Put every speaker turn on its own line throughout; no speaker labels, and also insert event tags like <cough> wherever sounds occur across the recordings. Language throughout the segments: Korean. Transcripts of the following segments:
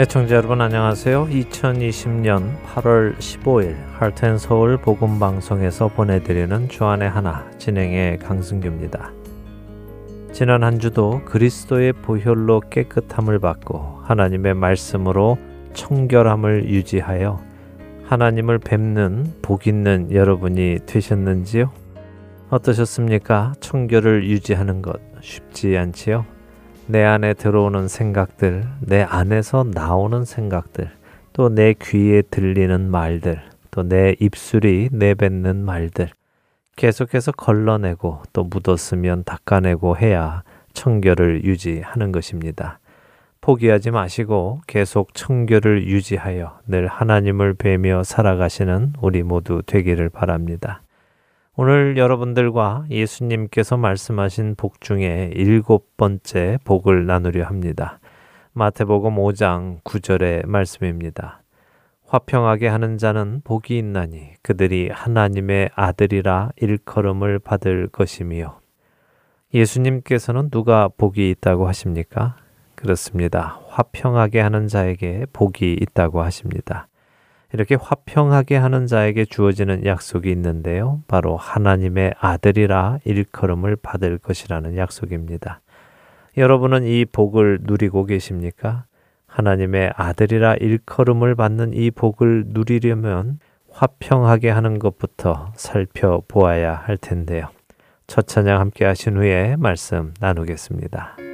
애청자 여러분 안녕하세요. 2020년 8월 15일 할텐 서울 복음 방송에서 보내드리는 주안의 하나 진행의 강승규입니다. 지난 한 주도 그리스도의 보혈로 깨끗함을 받고 하나님의 말씀으로 청결함을 유지하여 하나님을 뵙는 복 있는 여러분이 되셨는지요? 어떠셨습니까? 청결을 유지하는 것 쉽지 않지요? 내 안에 들어오는 생각들, 내 안에서 나오는 생각들, 또 내 귀에 들리는 말들, 또 내 입술이 내뱉는 말들, 계속해서 걸러내고 또 묻었으면 닦아내고 해야 청결을 유지하는 것입니다. 포기하지 마시고 계속 청결을 유지하여 늘 하나님을 뵈며 살아가시는 우리 모두 되기를 바랍니다. 오늘 여러분들과 예수님께서 말씀하신 복 중에 일곱 번째 복을 나누려 합니다. 마태복음 5장 9절의 말씀입니다. 화평하게 하는 자는 복이 있나니 그들이 하나님의 아들이라 일컬음을 받을 것이며 예수님께서는 누가 복이 있다고 하십니까? 그렇습니다. 화평하게 하는 자에게 복이 있다고 하십니다. 이렇게 화평하게 하는 자에게 주어지는 약속이 있는데요. 바로 하나님의 아들이라 일컬음을 받을 것이라는 약속입니다. 여러분은 이 복을 누리고 계십니까? 하나님의 아들이라 일컬음을 받는 이 복을 누리려면 화평하게 하는 것부터 살펴보아야 할 텐데요. 첫 찬양 함께 하신 후에 말씀 나누겠습니다.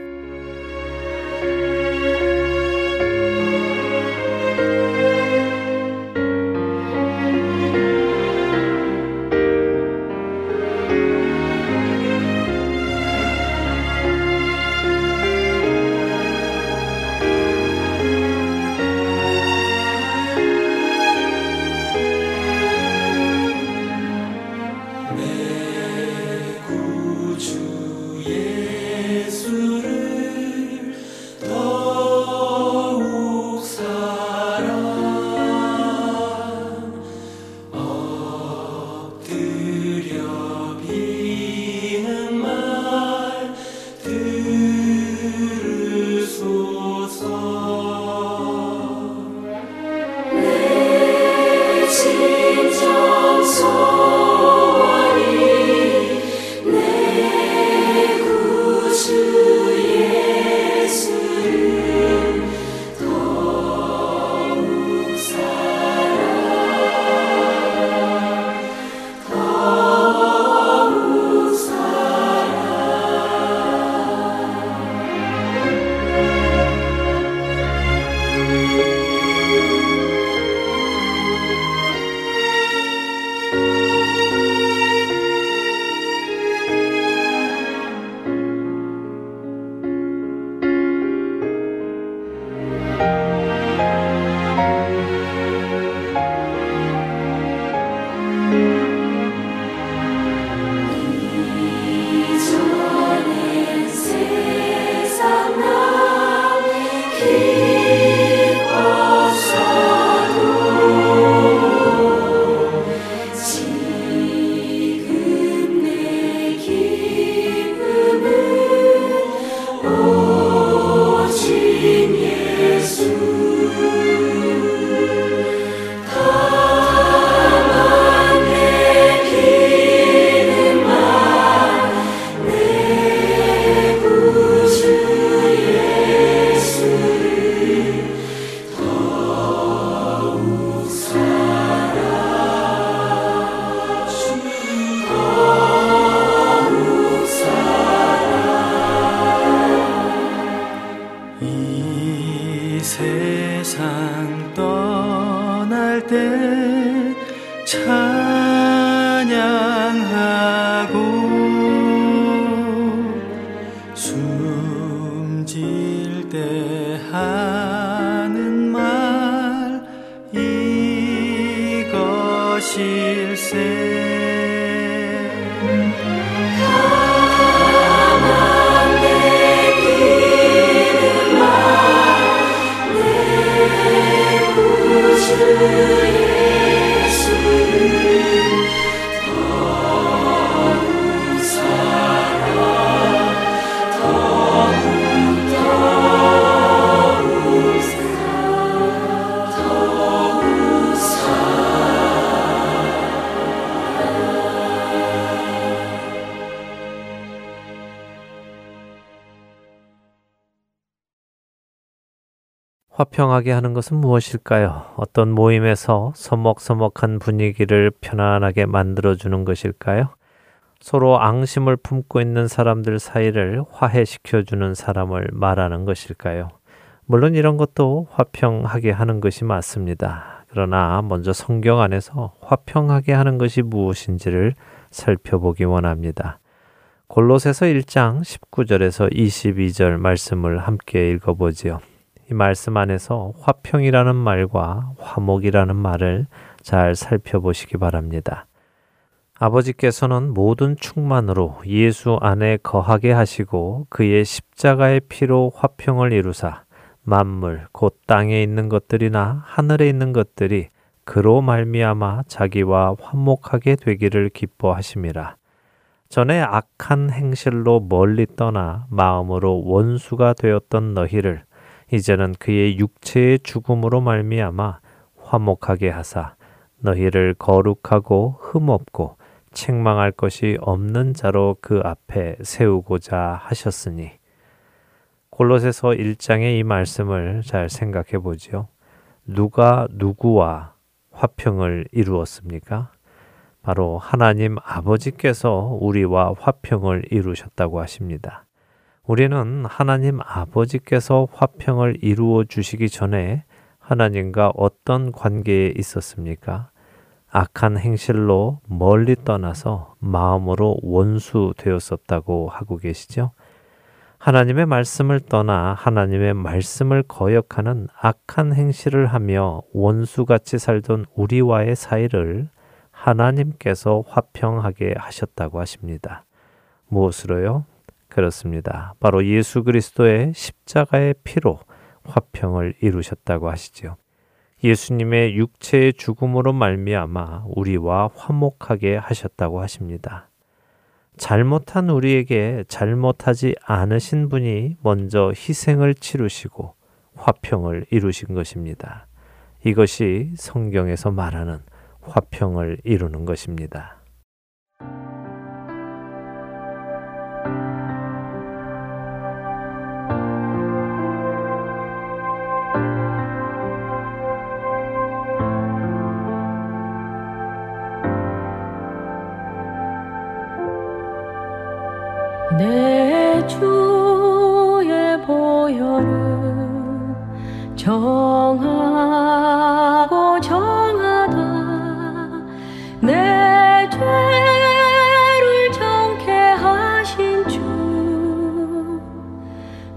화평하게 하는 것은 무엇일까요? 어떤 모임에서 서먹서먹한 분위기를 편안하게 만들어주는 것일까요? 서로 앙심을 품고 있는 사람들 사이를 화해시켜주는 사람을 말하는 것일까요? 물론 이런 것도 화평하게 하는 것이 맞습니다. 그러나 먼저 성경 안에서 화평하게 하는 것이 무엇인지를 살펴보기 원합니다. 골로새서 1장 19절에서 22절 말씀을 함께 읽어보지요. 이 말씀 안에서 화평이라는 말과 화목이라는 말을 잘 살펴보시기 바랍니다. 아버지께서는 모든 충만으로 예수 안에 거하게 하시고 그의 십자가의 피로 화평을 이루사 만물 곧 땅에 있는 것들이나 하늘에 있는 것들이 그로 말미암아 자기와 화목하게 되기를 기뻐하심이라. 전에 악한 행실로 멀리 떠나 마음으로 원수가 되었던 너희를 이제는 그의 육체의 죽음으로 말미암아 화목하게 하사 너희를 거룩하고 흠없고 책망할 것이 없는 자로 그 앞에 세우고자 하셨으니 골로새서 1장의 이 말씀을 잘 생각해 보지요. 누가 누구와 화평을 이루었습니까? 바로 하나님 아버지께서 우리와 화평을 이루셨다고 하십니다. 우리는 하나님 아버지께서 화평을 이루어 주시기 전에 하나님과 어떤 관계에 있었습니까? 악한 행실로 멀리 떠나서 마음으로 원수 되었었다고 하고 계시죠? 하나님의 말씀을 떠나 하나님의 말씀을 거역하는 악한 행실을 하며 원수같이 살던 우리와의 사이를 하나님께서 화평하게 하셨다고 하십니다. 무엇으로요? 그렇습니다. 바로 예수 그리스도의 십자가의 피로 화평을 이루셨다고 하시지요. 예수님의 육체의 죽음으로 말미암아 우리와 화목하게 하셨다고 하십니다. 잘못한 우리에게 잘못하지 않으신 분이 먼저 희생을 치르시고 화평을 이루신 것입니다. 이것이 성경에서 말하는 화평을 이루는 것입니다.
정하고 정하다. 내 죄를 정케 하신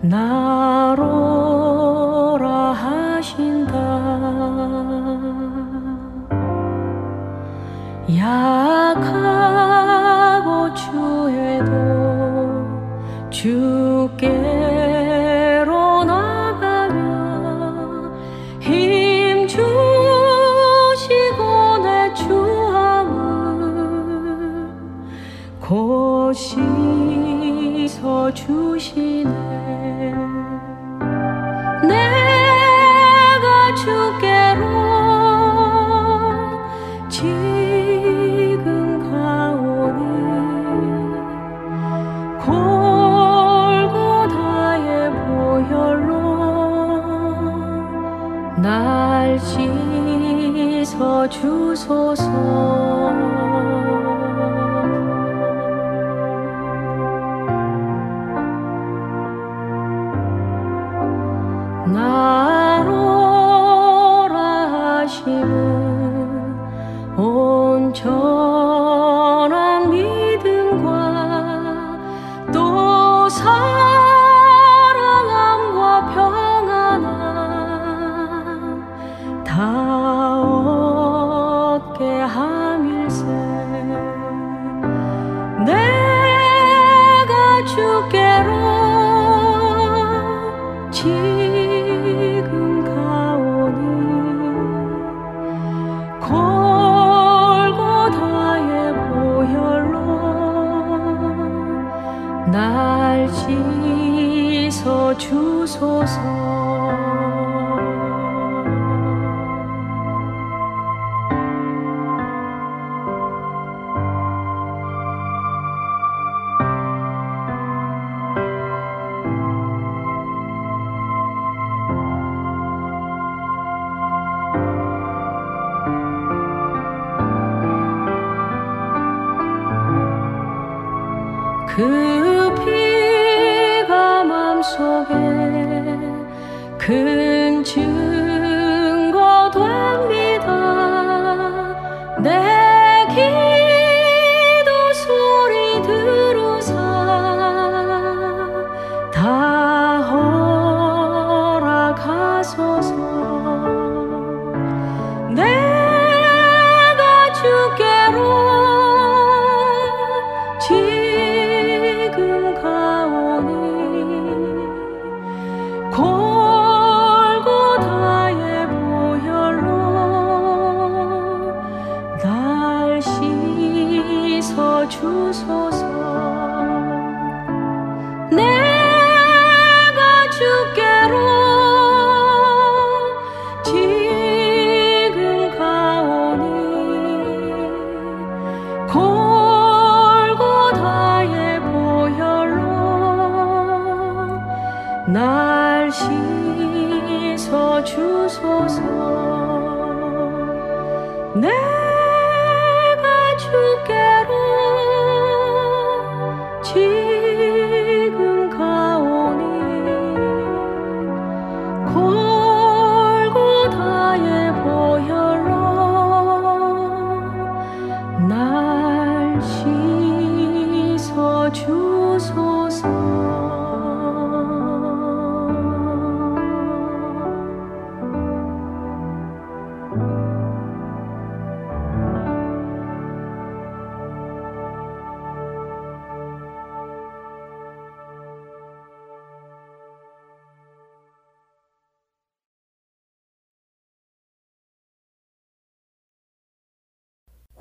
주나 그 피가 맘속에 그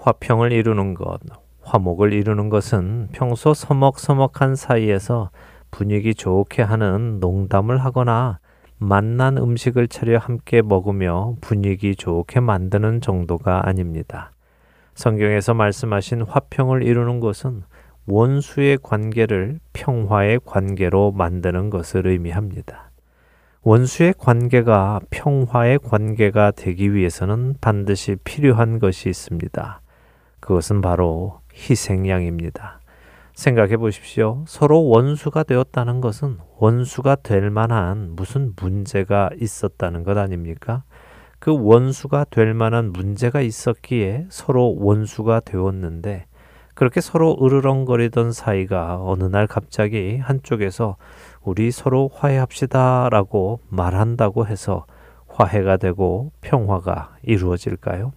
화평을 이루는 것, 화목을 이루는 것은 평소 서먹서먹한 사이에서 분위기 좋게 하는 농담을 하거나 맛난 음식을 차려 함께 먹으며 분위기 좋게 만드는 정도가 아닙니다. 성경에서 말씀하신 화평을 이루는 것은 원수의 관계를 평화의 관계로 만드는 것을 의미합니다. 원수의 관계가 평화의 관계가 되기 위해서는 반드시 필요한 것이 있습니다. 그것은 바로 희생양입니다. 생각해 보십시오. 서로 원수가 되었다는 것은 원수가 될 만한 무슨 문제가 있었다는 것 아닙니까? 그 원수가 될 만한 문제가 있었기에 서로 원수가 되었는데 그렇게 서로 으르렁거리던 사이가 어느 날 갑자기 한쪽에서 우리 서로 화해합시다 라고 말한다고 해서 화해가 되고 평화가 이루어질까요?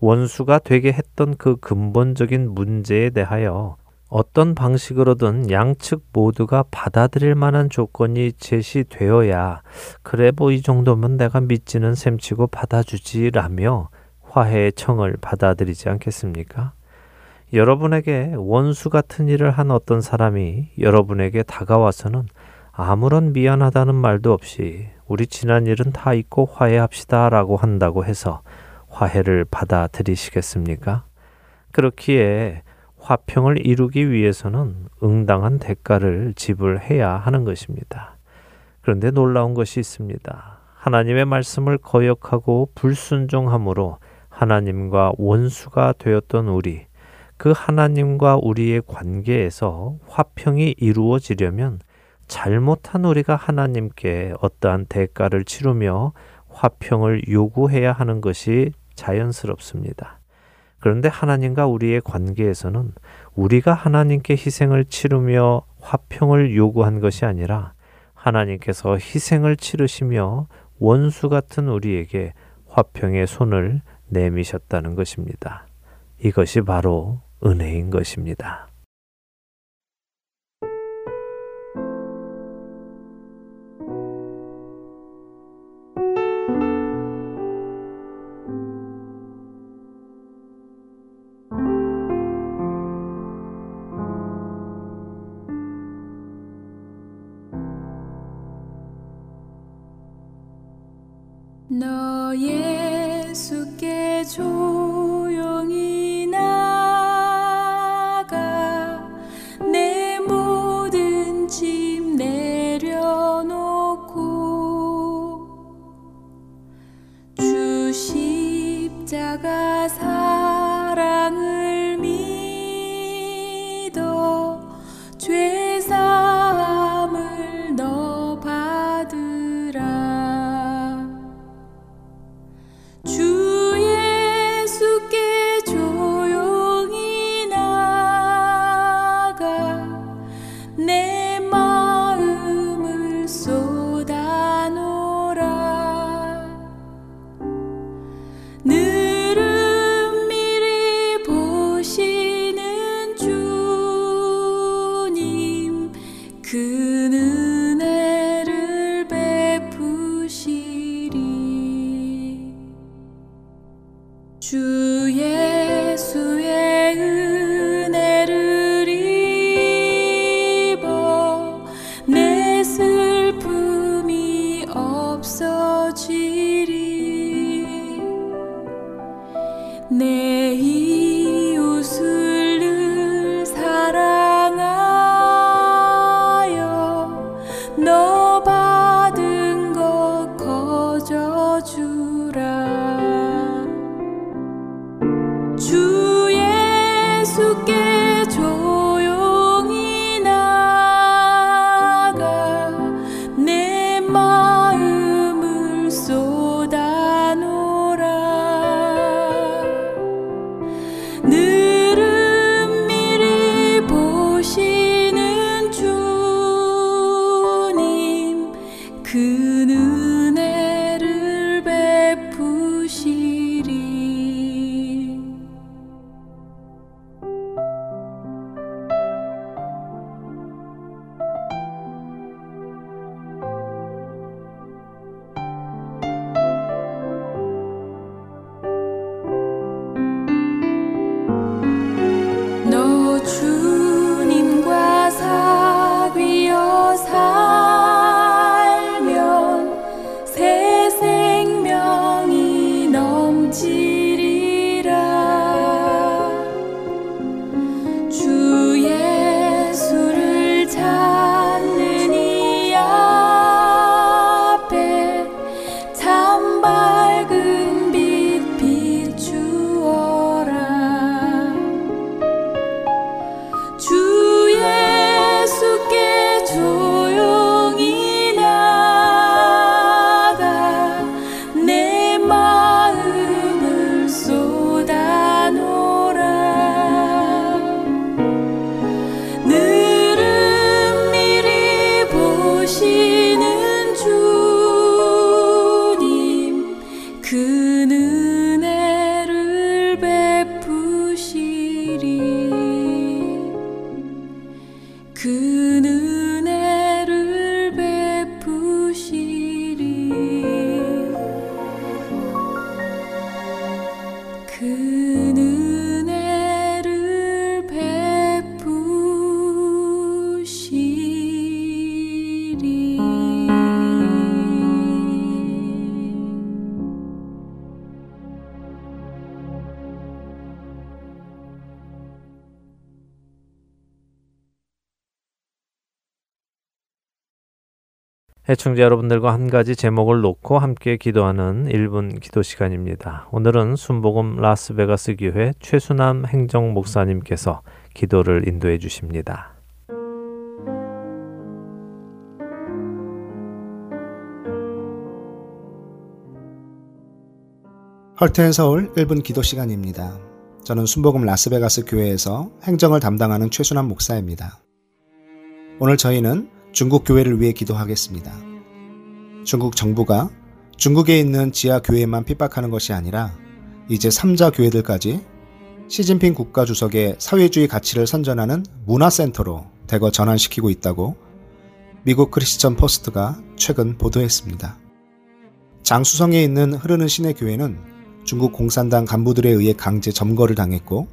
원수가 되게 했던 그 근본적인 문제에 대하여 어떤 방식으로든 양측 모두가 받아들일 만한 조건이 제시되어야 그래 뭐 이 정도면 내가 믿지는 셈치고 받아주지라며 화해의 청을 받아들이지 않겠습니까? 여러분에게 원수 같은 일을 한 어떤 사람이 여러분에게 다가와서는 아무런 미안하다는 말도 없이 우리 지난 일은 다 잊고 화해합시다라고 한다고 해서 화해를 받아들이시겠습니까? 그렇기에 화평을 이루기 위해서는 응당한 대가를 지불해야 하는 것입니다. 그런데 놀라운 것이 있습니다. 하나님의 말씀을 거역하고 불순종함으로 하나님과 원수가 되었던 우리, 그 하나님과 우리의 관계에서 화평이 이루어지려면 잘못한 우리가 하나님께 어떠한 대가를 치르며 화평을 요구해야 하는 것이 자연스럽습니다. 그런데 하나님과 우리의 관계에서는 우리가 하나님께 희생을 치르며 화평을 요구한 것이 아니라 하나님께서 희생을 치르시며 원수 같은 우리에게 화평의 손을 내미셨다는 것입니다. 이것이 바로 은혜인 것입니다. 애청자 여러분들과 한 가지 제목을 놓고 함께 기도하는 1분 기도 시간입니다. 오늘은 순복음 라스베가스 교회 최수남 행정 목사님께서 기도를 인도해 주십니다.
헐튼 서울 1분 기도 시간입니다. 저는 순복음 라스베가스 교회에서 행정을 담당하는 최순환 목사입니다. 오늘 저희는 중국 교회를 위해 기도하겠습니다. 중국 정부가 중국에 있는 지하 교회만 핍박하는 것이 아니라 이제 3자 교회들까지 시진핑 국가 주석의 사회주의 가치를 선전하는 문화센터로 대거 전환시키고 있다고 미국 크리스천 포스트가 최근 보도했습니다. 장수성에 있는 흐르는 시내 교회는 중국 공산당 간부들에 의해 강제 점거를 당했고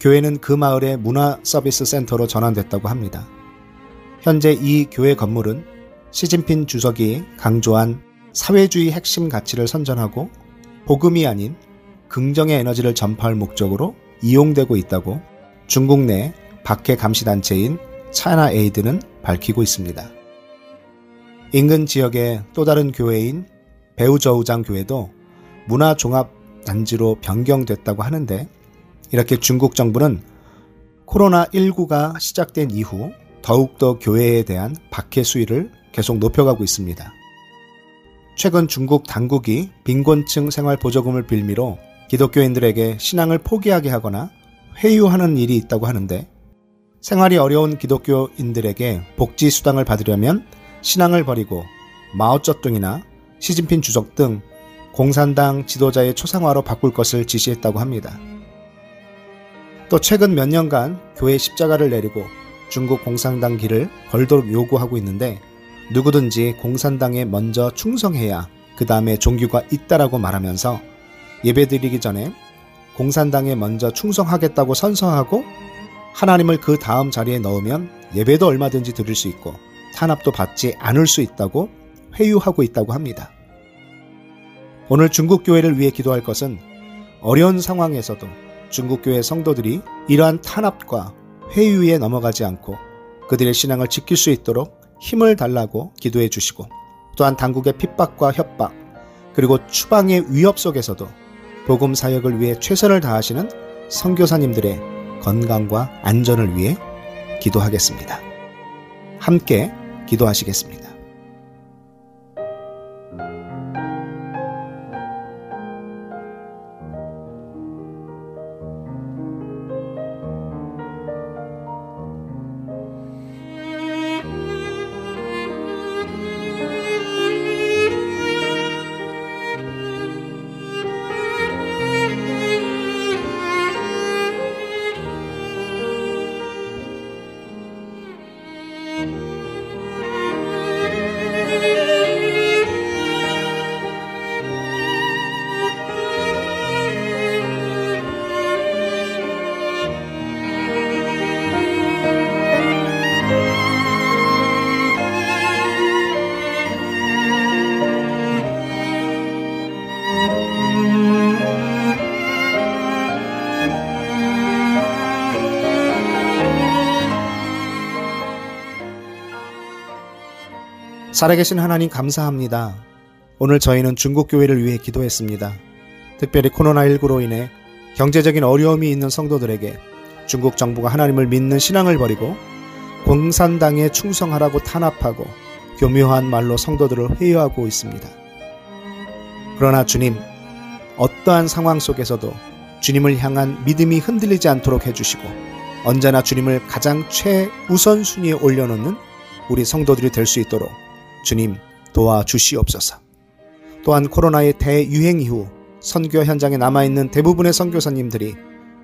교회는 그 마을의 문화 서비스 센터로 전환됐다고 합니다. 현재 이 교회 건물은 시진핑 주석이 강조한 사회주의 핵심 가치를 선전하고 복음이 아닌 긍정의 에너지를 전파할 목적으로 이용되고 있다고 중국 내 박해 감시단체인 차이나 에이드는 밝히고 있습니다. 인근 지역의 또 다른 교회인 배우저우장 교회도 문화종합단지로 변경됐다고 하는데 이렇게 중국 정부는 코로나19가 시작된 이후 더욱더 교회에 대한 박해 수위를 계속 높여가고 있습니다. 최근 중국 당국이 빈곤층 생활 보조금을 빌미로 기독교인들에게 신앙을 포기하게 하거나 회유하는 일이 있다고 하는데 생활이 어려운 기독교인들에게 복지 수당을 받으려면 신앙을 버리고 마오쩌둥이나 시진핑 주석 등 공산당 지도자의 초상화로 바꿀 것을 지시했다고 합니다. 또 최근 몇 년간 교회 십자가를 내리고 중국 공산당 길을 걸도록 요구하고 있는데 누구든지 공산당에 먼저 충성해야 그 다음에 종교가 있다라고 말하면서 예배드리기 전에 공산당에 먼저 충성하겠다고 선서하고 하나님을 그 다음 자리에 넣으면 예배도 얼마든지 드릴 수 있고 탄압도 받지 않을 수 있다고 회유하고 있다고 합니다. 오늘 중국 교회를 위해 기도할 것은 어려운 상황에서도 중국 교회 성도들이 이러한 탄압과 회유에 넘어가지 않고 그들의 신앙을 지킬 수 있도록 힘을 달라고 기도해 주시고 또한 당국의 핍박과 협박 그리고 추방의 위협 속에서도 복음 사역을 위해 최선을 다하시는 선교사님들의 건강과 안전을 위해 기도하겠습니다. 함께 기도하시겠습니다. 살아계신 하나님 감사합니다. 오늘 저희는 중국 교회를 위해 기도했습니다. 특별히 코로나19로 인해 경제적인 어려움이 있는 성도들에게 중국 정부가 하나님을 믿는 신앙을 버리고 공산당에 충성하라고 탄압하고 교묘한 말로 성도들을 회유하고 있습니다. 그러나 주님, 어떠한 상황 속에서도 주님을 향한 믿음이 흔들리지 않도록 해주시고 언제나 주님을 가장 최우선순위에 올려놓는 우리 성도들이 될 수 있도록 주님 도와주시옵소서. 또한 코로나의 대유행 이후 선교 현장에 남아있는 대부분의 선교사님들이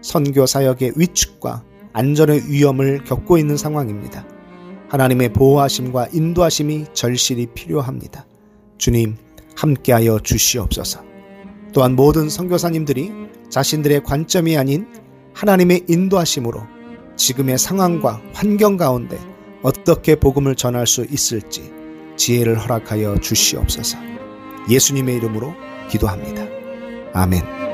선교 사역의 위축과 안전의 위험을 겪고 있는 상황입니다. 하나님의 보호하심과 인도하심이 절실히 필요합니다. 주님, 함께하여 주시옵소서. 또한 모든 선교사님들이 자신들의 관점이 아닌 하나님의 인도하심으로 지금의 상황과 환경 가운데 어떻게 복음을 전할 수 있을지 지혜를 허락하여 주시옵소서. 예수님의 이름으로 기도합니다. 아멘.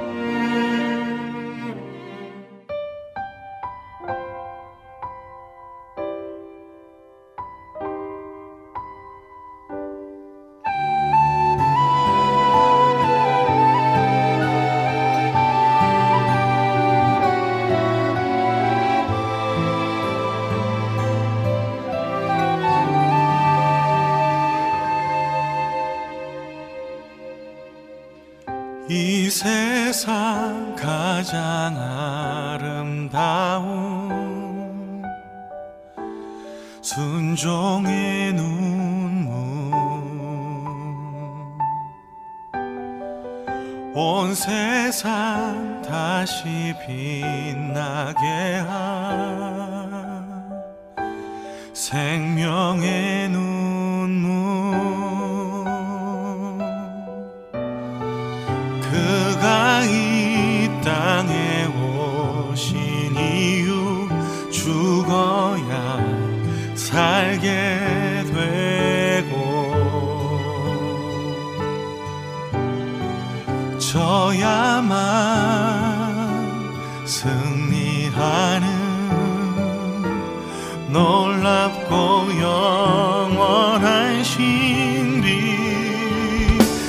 놀랍고 영원한 신비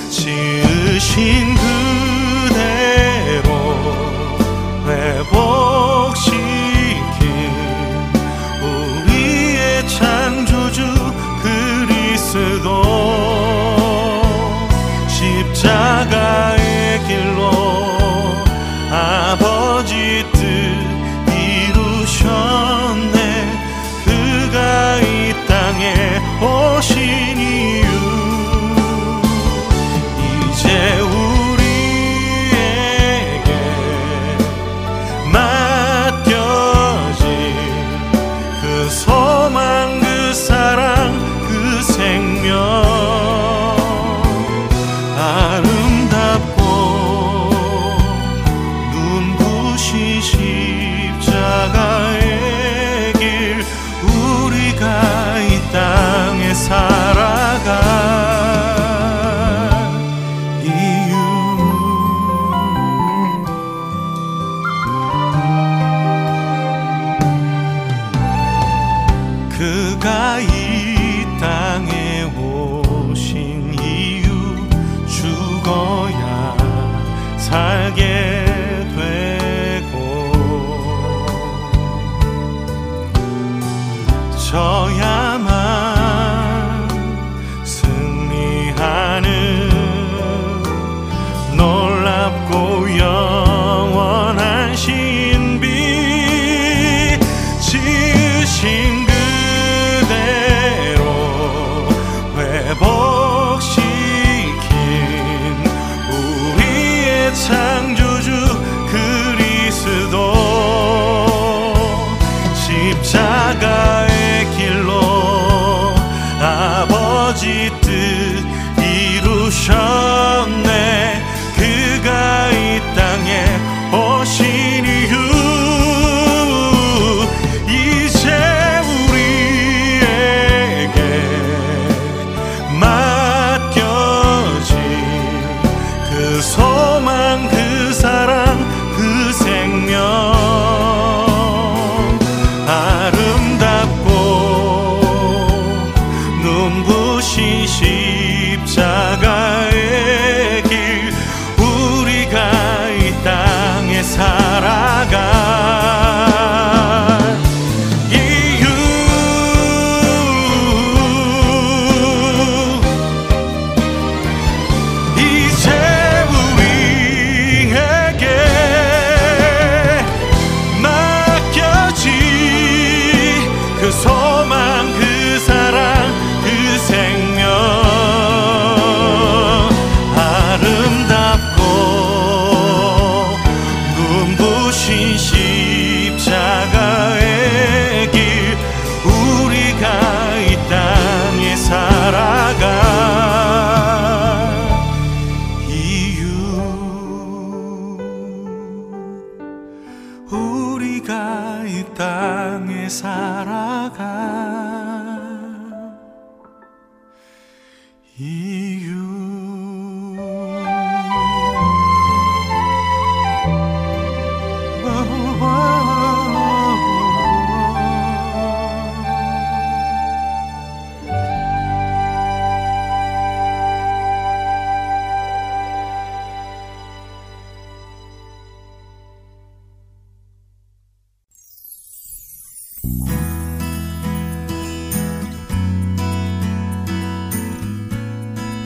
지으신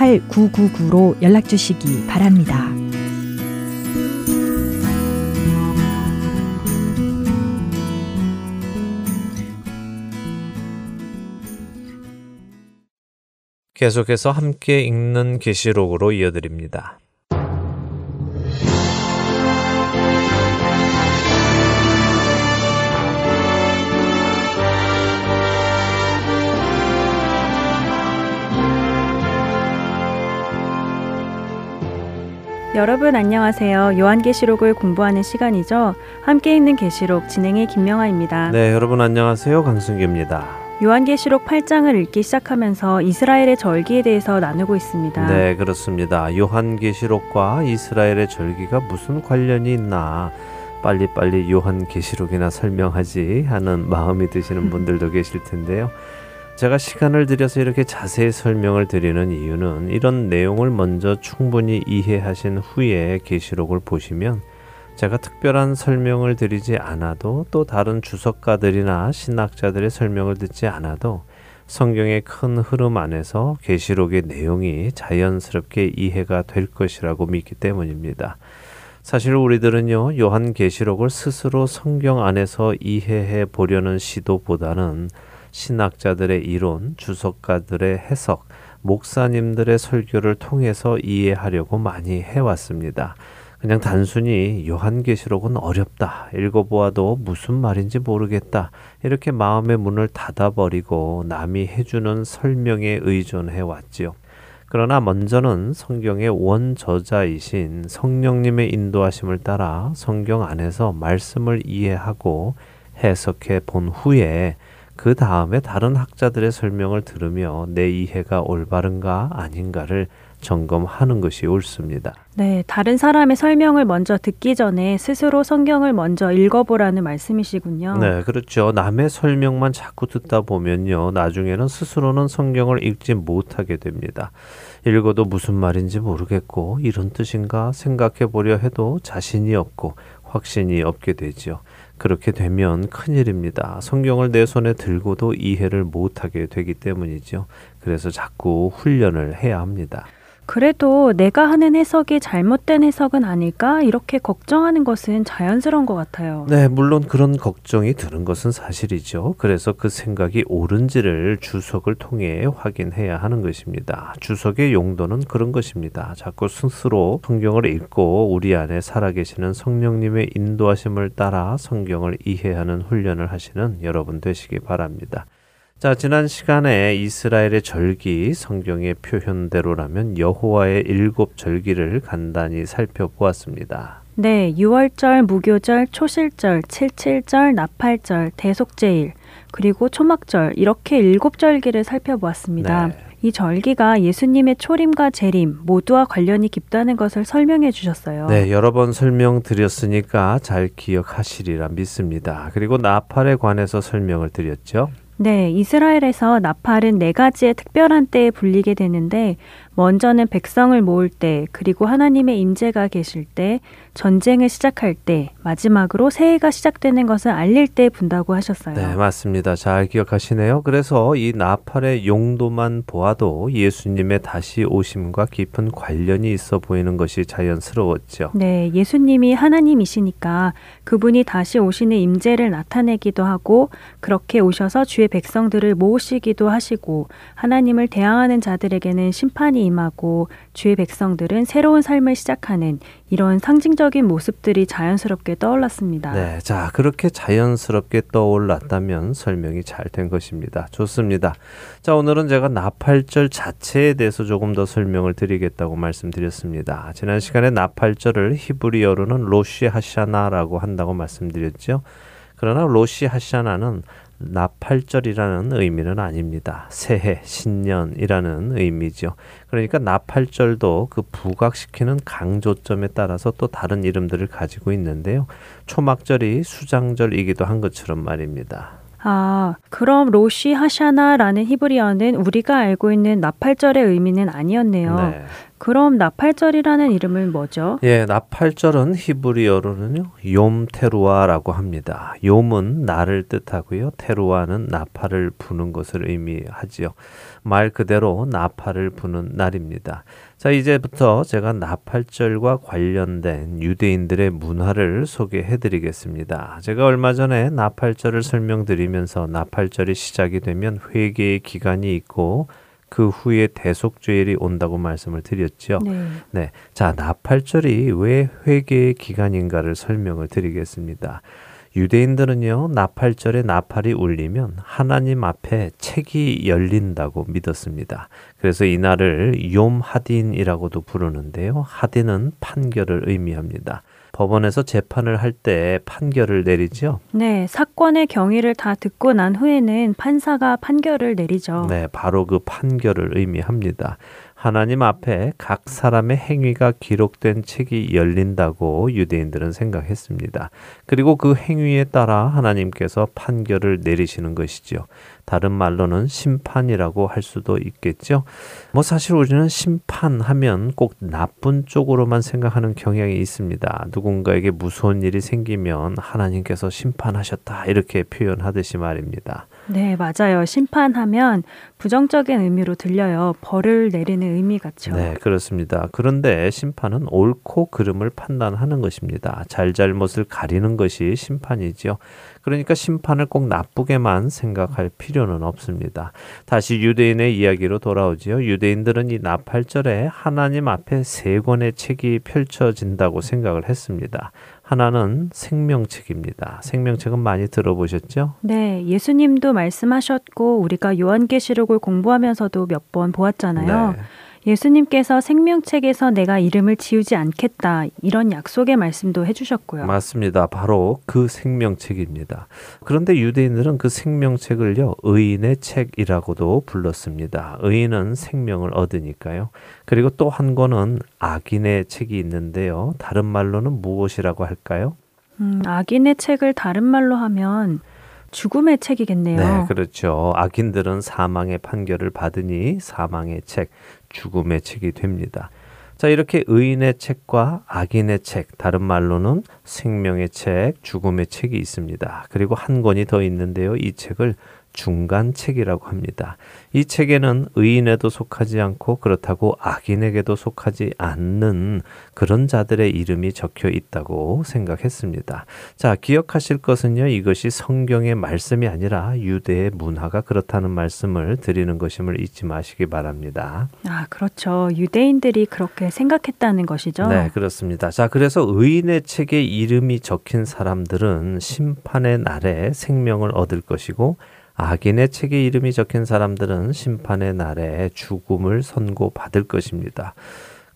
8999로 연락 주시기 바랍니다.
계속해서 함께 읽는 계시록으로 이어드립니다.
여러분 안녕하세요. 요한계시록을 공부하는 시간이죠. 함께 있는 계시록 진행의 김명아입니다.
네, 여러분 안녕하세요. 강승규입니다.
요한계시록 8장을 읽기 시작하면서 이스라엘의 절기에 대해서 나누고 있습니다.
네, 그렇습니다. 요한계시록과 이스라엘의 절기가 무슨 관련이 있나 빨리빨리 요한계시록이나 설명하지 하는 마음이 드시는 <laughs> 분들도 계실 텐데요. 제가 시간을 들여서 이렇게 자세히 설명을 드리는 이유는 이런 내용을 먼저 충분히 이해하신 후에 계시록을 보시면 제가 특별한 설명을 드리지 않아도 또 다른 주석가들이나 신학자들의 설명을 듣지 않아도 성경의 큰 흐름 안에서 계시록의 내용이 자연스럽게 이해가 될 것이라고 믿기 때문입니다. 사실 우리들은요, 요한 계시록을 스스로 성경 안에서 이해해 보려는 시도보다는 신학자들의 이론, 주석가들의 해석, 목사님들의 설교를 통해서 이해하려고 많이 해왔습니다. 그냥 단순히 요한계시록은 어렵다. 읽어보아도 무슨 말인지 모르겠다. 이렇게 마음의 문을 닫아버리고 남이 해주는 설명에 의존해 왔지요. 그러나 먼저는 성경의 원 저자이신 성령님의 인도하심을 따라 성경 안에서 말씀을 이해하고 해석해 본 후에 그 다음에 다른 학자들의 설명을 들으며 내 이해가 올바른가 아닌가를 점검하는 것이 옳습니다.
네, 다른 사람의 설명을 먼저 듣기 전에 스스로 성경을 먼저 읽어보라는 말씀이시군요.
네, 그렇죠. 남의 설명만 자꾸 듣다 보면요. 나중에는 스스로는 성경을 읽지 못하게 됩니다. 읽어도 무슨 말인지 모르겠고, 이런 뜻인가 생각해 보려 해도 자신이 없고, 확신이 없게 되죠. 그렇게 되면 큰일입니다. 성경을 내 손에 들고도 이해를 못하게 되기 때문이죠. 그래서 자꾸 훈련을 해야 합니다.
그래도 내가 하는 해석이 잘못된 해석은 아닐까? 이렇게 걱정하는 것은 자연스러운 것 같아요.
네, 물론 그런 걱정이 드는 것은 사실이죠. 그래서 그 생각이 옳은지를 주석을 통해 확인해야 하는 것입니다. 주석의 용도는 그런 것입니다. 자꾸 스스로 성경을 읽고 우리 안에 살아계시는 성령님의 인도하심을 따라 성경을 이해하는 훈련을 하시는 여러분 되시기 바랍니다. 자, 지난 시간에 이스라엘의 절기 성경의 표현대로라면 여호와의 일곱 절기를 간단히 살펴보았습니다.
네, 6월절, 무교절, 초실절, 칠칠절, 나팔절, 대속제일, 그리고 초막절 이렇게 일곱 절기를 살펴보았습니다.
네.
이 절기가 예수님의 초림과 재림 모두와 관련이 깊다는 것을 설명해 주셨어요.
네, 여러 번 설명드렸으니까 잘 기억하시리라 믿습니다. 그리고 나팔에 관해서 설명을 드렸죠.
네, 이스라엘에서 나팔은 네 가지의 특별한 때에 불리게 되는데 먼저는 백성을 모을 때, 그리고 하나님의 임재가 계실 때, 전쟁을 시작할 때, 마지막으로 새해가 시작되는 것을 알릴 때 분다고 하셨어요.
네, 맞습니다. 잘 기억하시네요. 그래서 이 나팔의 용도만 보아도 예수님의 다시 오심과 깊은 관련이 있어 보이는 것이 자연스러웠죠.
네, 예수님이 하나님이시니까 그분이 다시 오시는 임재를 나타내기도 하고 그렇게 오셔서 주의 백성들을 모으시기도 하시고 하나님을 대항하는 자들에게는 심판이 임하고 주의 백성들은 새로운 삶을 시작하는 이런 상징적인 모습들이 자연스럽게 떠올랐습니다.
네, 자, 그렇게 자연스럽게 떠올랐다면 설명이 잘 된 것입니다. 좋습니다. 자, 오늘은 제가 나팔절 자체에 대해서 조금 더 설명을 드리겠다고 말씀드렸습니다. 지난 시간에 나팔절을 히브리어로는 로시 하샤나라고 한다고 말씀드렸죠. 그러나 로시 하샤나는 나팔절이라는 의미는 아닙니다. 새해, 신년이라는 의미죠. 그러니까 나팔절도 그 부각시키는 강조점에 따라서 또 다른 이름들을 가지고 있는데요. 초막절이 수장절이기도 한 것처럼 말입니다.
아, 그럼 로시 하샤나라는 히브리어는 우리가 알고 있는 나팔절의 의미는 아니었네요.
네.
그럼 나팔절이라는 이름은 뭐죠?
예, 나팔절은 히브리어로는요, 욤테루아라고 합니다. 욤은 날을 뜻하고요, 테루아는 나팔을 부는 것을 의미하지요. 말 그대로 나팔을 부는 날입니다. 자, 이제부터 제가 나팔절과 관련된 유대인들의 문화를 소개해 드리겠습니다. 제가 얼마 전에 나팔절을 설명드리면서 나팔절이 시작이 되면 회개의 기간이 있고 그 후에 대속죄일이 온다고 말씀을 드렸죠.
네.
네. 자, 나팔절이 왜 회개의 기간인가를 설명을 드리겠습니다. 유대인들은요, 나팔절에 나팔이 울리면 하나님 앞에 책이 열린다고 믿었습니다. 그래서 이날을 욤 하딘이라고도 부르는데요. 하딘은 판결을 의미합니다. 법원에서 재판을 할 때 판결을 내리죠.
네, 사건의 경위를 다 듣고 난 후에는 판사가 판결을 내리죠.
네, 바로 그 판결을 의미합니다. 하나님 앞에 각 사람의 행위가 기록된 책이 열린다고 유대인들은 생각했습니다. 그리고 그 행위에 따라 하나님께서 판결을 내리시는 것이죠. 다른 말로는 심판이라고 할 수도 있겠죠. 뭐 사실 우리는 심판하면 꼭 나쁜 쪽으로만 생각하는 경향이 있습니다. 누군가에게 무서운 일이 생기면 하나님께서 심판하셨다 이렇게 표현하듯이 말입니다.
네, 맞아요. 심판하면 부정적인 의미로 들려요. 벌을 내리는 의미 같죠.
네, 그렇습니다. 그런데 심판은 옳고 그름을 판단하는 것입니다. 잘잘못을 가리는 것이 심판이지요. 그러니까 심판을 꼭 나쁘게만 생각할 필요는 없습니다. 다시 유대인의 이야기로 돌아오지요. 유대인들은 이 나팔절에 하나님 앞에 세 권의 책이 펼쳐진다고 생각을 했습니다. 하나는 생명책입니다. 생명책은 많이 들어보셨죠?
네, 예수님도 말씀하셨고 우리가 요한계시록을 공부하면서도 몇 번 보았잖아요.
네.
예수님께서 생명책에서 내가 이름을 지우지 않겠다 이런 약속의 말씀도 해주셨고요.
맞습니다. 바로 그 생명책입니다. 그런데 유대인들은 그 생명책을요, 의인의 책이라고도 불렀습니다. 의인은 생명을 얻으니까요. 그리고 또 한 권은 악인의 책이 있는데요. 다른 말로는 무엇이라고 할까요?
음, 악인의 책을 다른 말로 하면 죽음의 책이겠네요.
네, 그렇죠. 악인들은 사망의 판결을 받으니 사망의 책, 죽음의 책이 됩니다. 자, 이렇게 의인의 책과 악인의 책, 다른 말로는 생명의 책, 죽음의 책이 있습니다. 그리고 한 권이 더 있는데요. 이 책을 중간 책이라고 합니다. 이 책에는 의인에도 속하지 않고 그렇다고 악인에게도 속하지 않는 그런 자들의 이름이 적혀 있다고 생각했습니다. 자, 기억하실 것은요. 이것이 성경의 말씀이 아니라 유대의 문화가 그렇다는 말씀을 드리는 것임을 잊지 마시기 바랍니다.
아, 그렇죠. 유대인들이 그렇게 생각했다는 것이죠.
네, 그렇습니다. 자, 그래서 의인의 책에 이름이 적힌 사람들은 심판의 날에 생명을 얻을 것이고 악인의 책에 이름이 적힌 사람들은 심판의 날에 죽음을 선고받을 것입니다.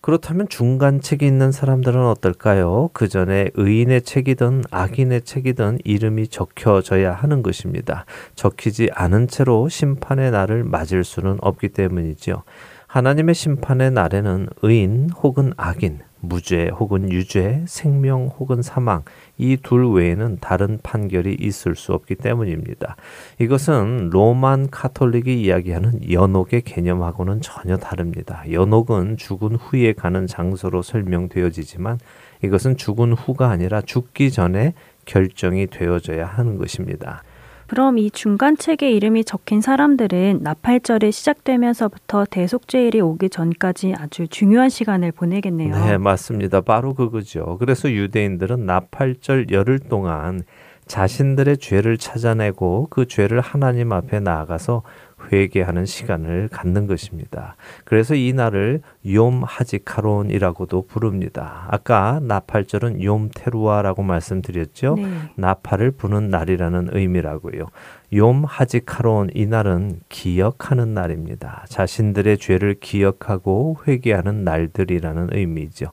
그렇다면 중간 책이 있는 사람들은 어떨까요? 그 전에 의인의 책이든 악인의 책이든 이름이 적혀져야 하는 것입니다. 적히지 않은 채로 심판의 날을 맞을 수는 없기 때문이지요. 하나님의 심판의 날에는 의인 혹은 악인, 무죄 혹은 유죄, 생명 혹은 사망, 이 둘 외에는 다른 판결이 있을 수 없기 때문입니다. 이것은 로만 카톨릭이 이야기하는 연옥의 개념하고는 전혀 다릅니다. 연옥은 죽은 후에 가는 장소로 설명되어지지만 이것은 죽은 후가 아니라 죽기 전에 결정이 되어져야 하는 것입니다.
그럼 이 중간책에 이름이 적힌 사람들은 나팔절이 시작되면서부터 대속죄일이 오기 전까지 아주 중요한 시간을 보내겠네요.
네, 맞습니다. 바로 그거죠. 그래서 유대인들은 나팔절 열흘 동안 자신들의 죄를 찾아내고 그 죄를 하나님 앞에 나아가서 회개하는 시간을 갖는 것입니다. 그래서 이 날을 욤 하지카론이라고도 부릅니다. 아까 나팔절은 욤 테루아라고 말씀드렸죠. 네. 나팔을 부는 날이라는 의미라고요. 욤 하지카론 이 날은 기억하는 날입니다. 자신들의 죄를 기억하고 회개하는 날들이라는 의미죠.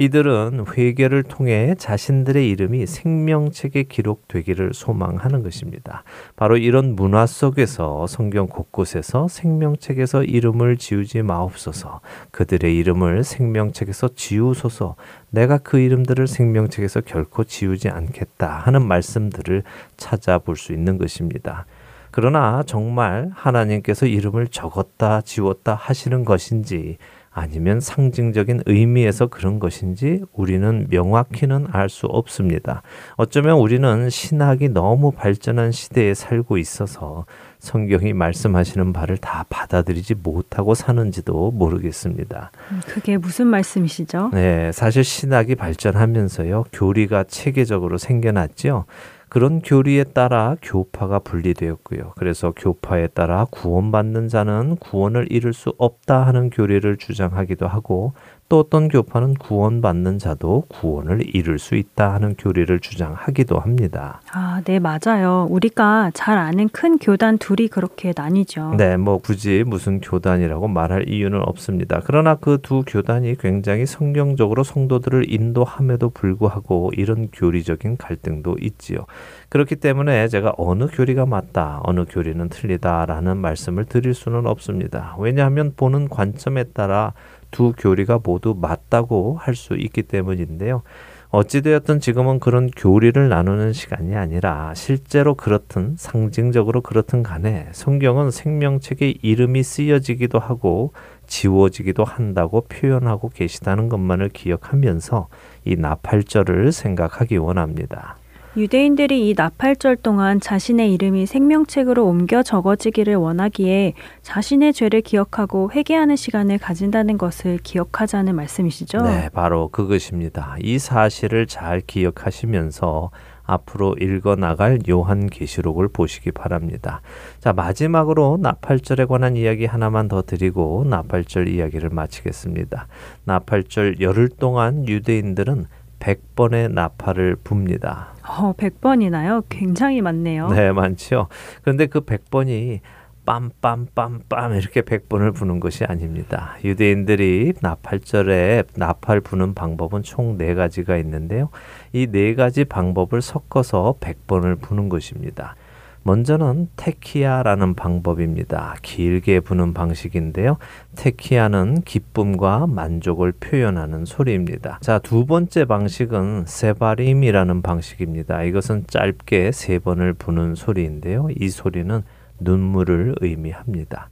이들은 회개를 통해 자신들의 이름이 생명책에 기록되기를 소망하는 것입니다. 바로 이런 문화 속에서 성경 곳곳에서 생명책에서 이름을 지우지 마옵소서. 그들의 이름을 생명책에서 지우소서. 내가 그 이름들을 생명책에서 결코 지우지 않겠다 하는 말씀들을 찾아볼 수 있는 것입니다. 그러나 정말 하나님께서 이름을 적었다 지웠다 하시는 것인지 아니면 상징적인 의미에서 그런 것인지 우리는 명확히는 알 수 없습니다. 어쩌면 우리는 신학이 너무 발전한 시대에 살고 있어서 성경이 말씀하시는 바를 다 받아들이지 못하고 사는지도 모르겠습니다.
음, 그게 무슨 말씀이시죠?
네, 사실 신학이 발전하면서요, 교리가 체계적으로 생겨났죠. 그런 교리에 따라 교파가 분리되었고요. 그래서 교파에 따라 구원받는 자는 구원을 이룰 수 없다 하는 교리를 주장하기도 하고 또 어떤 교파는 구원받는 자도 구원을 이룰 수 있다 하는 교리를 주장하기도 합니다.
아, 네, 맞아요. 우리가 잘 아는 큰 교단 둘이 그렇게 나뉘죠.
네, 뭐 굳이 무슨 교단이라고 말할 이유는 없습니다. 그러나 그 두 교단이 굉장히 성경적으로 성도들을 인도함에도 불구하고 이런 교리적인 갈등도 있지요. 그렇기 때문에 제가 어느 교리가 맞다, 어느 교리는 틀리다라는 말씀을 드릴 수는 없습니다. 왜냐하면 보는 관점에 따라 두 교리가 모두 맞다고 할 수 있기 때문인데요. 어찌되었든 지금은 그런 교리를 나누는 시간이 아니라 실제로 그렇든 상징적으로 그렇든 간에 성경은 생명책에 이름이 쓰여지기도 하고 지워지기도 한다고 표현하고 계시다는 것만을 기억하면서 이 나팔절을 생각하기 원합니다.
유대인들이 이 나팔절 동안 자신의 이름이 생명책으로 옮겨 적어지기를 원하기에 자신의 죄를 기억하고 회개하는 시간을 가진다는 것을 기억하자는 말씀이시죠?
네, 바로 그것입니다. 이 사실을 잘 기억하시면서 앞으로 읽어 나갈 요한 계시록을 보시기 바랍니다. 자, 마지막으로 나팔절에 관한 이야기 하나만 더 드리고 나팔절 이야기를 마치겠습니다. 나팔절 열흘 동안 유대인들은 100번의 나팔을 붑니다.
어, 100번이나요? 굉장히 많네요.
네, 많죠. 그런데 그 100번이 빰빰빰빰 이렇게 100번을 부는 것이 아닙니다. 유대인들이 나팔절에 나팔 부는 방법은 총 네 가지가 있는데요. 이 네 가지 방법을 섞어서 100번을 부는 것입니다. 먼저는 테키아라는 방법입니다. 길게 부는 방식인데요. 테키아는 기쁨과 만족을 표현하는 소리입니다. 자, 두 번째 방식은 세바림이라는 방식입니다. 이것은 짧게 세 번을 부는 소리인데요. 이 소리는 눈물을 의미합니다.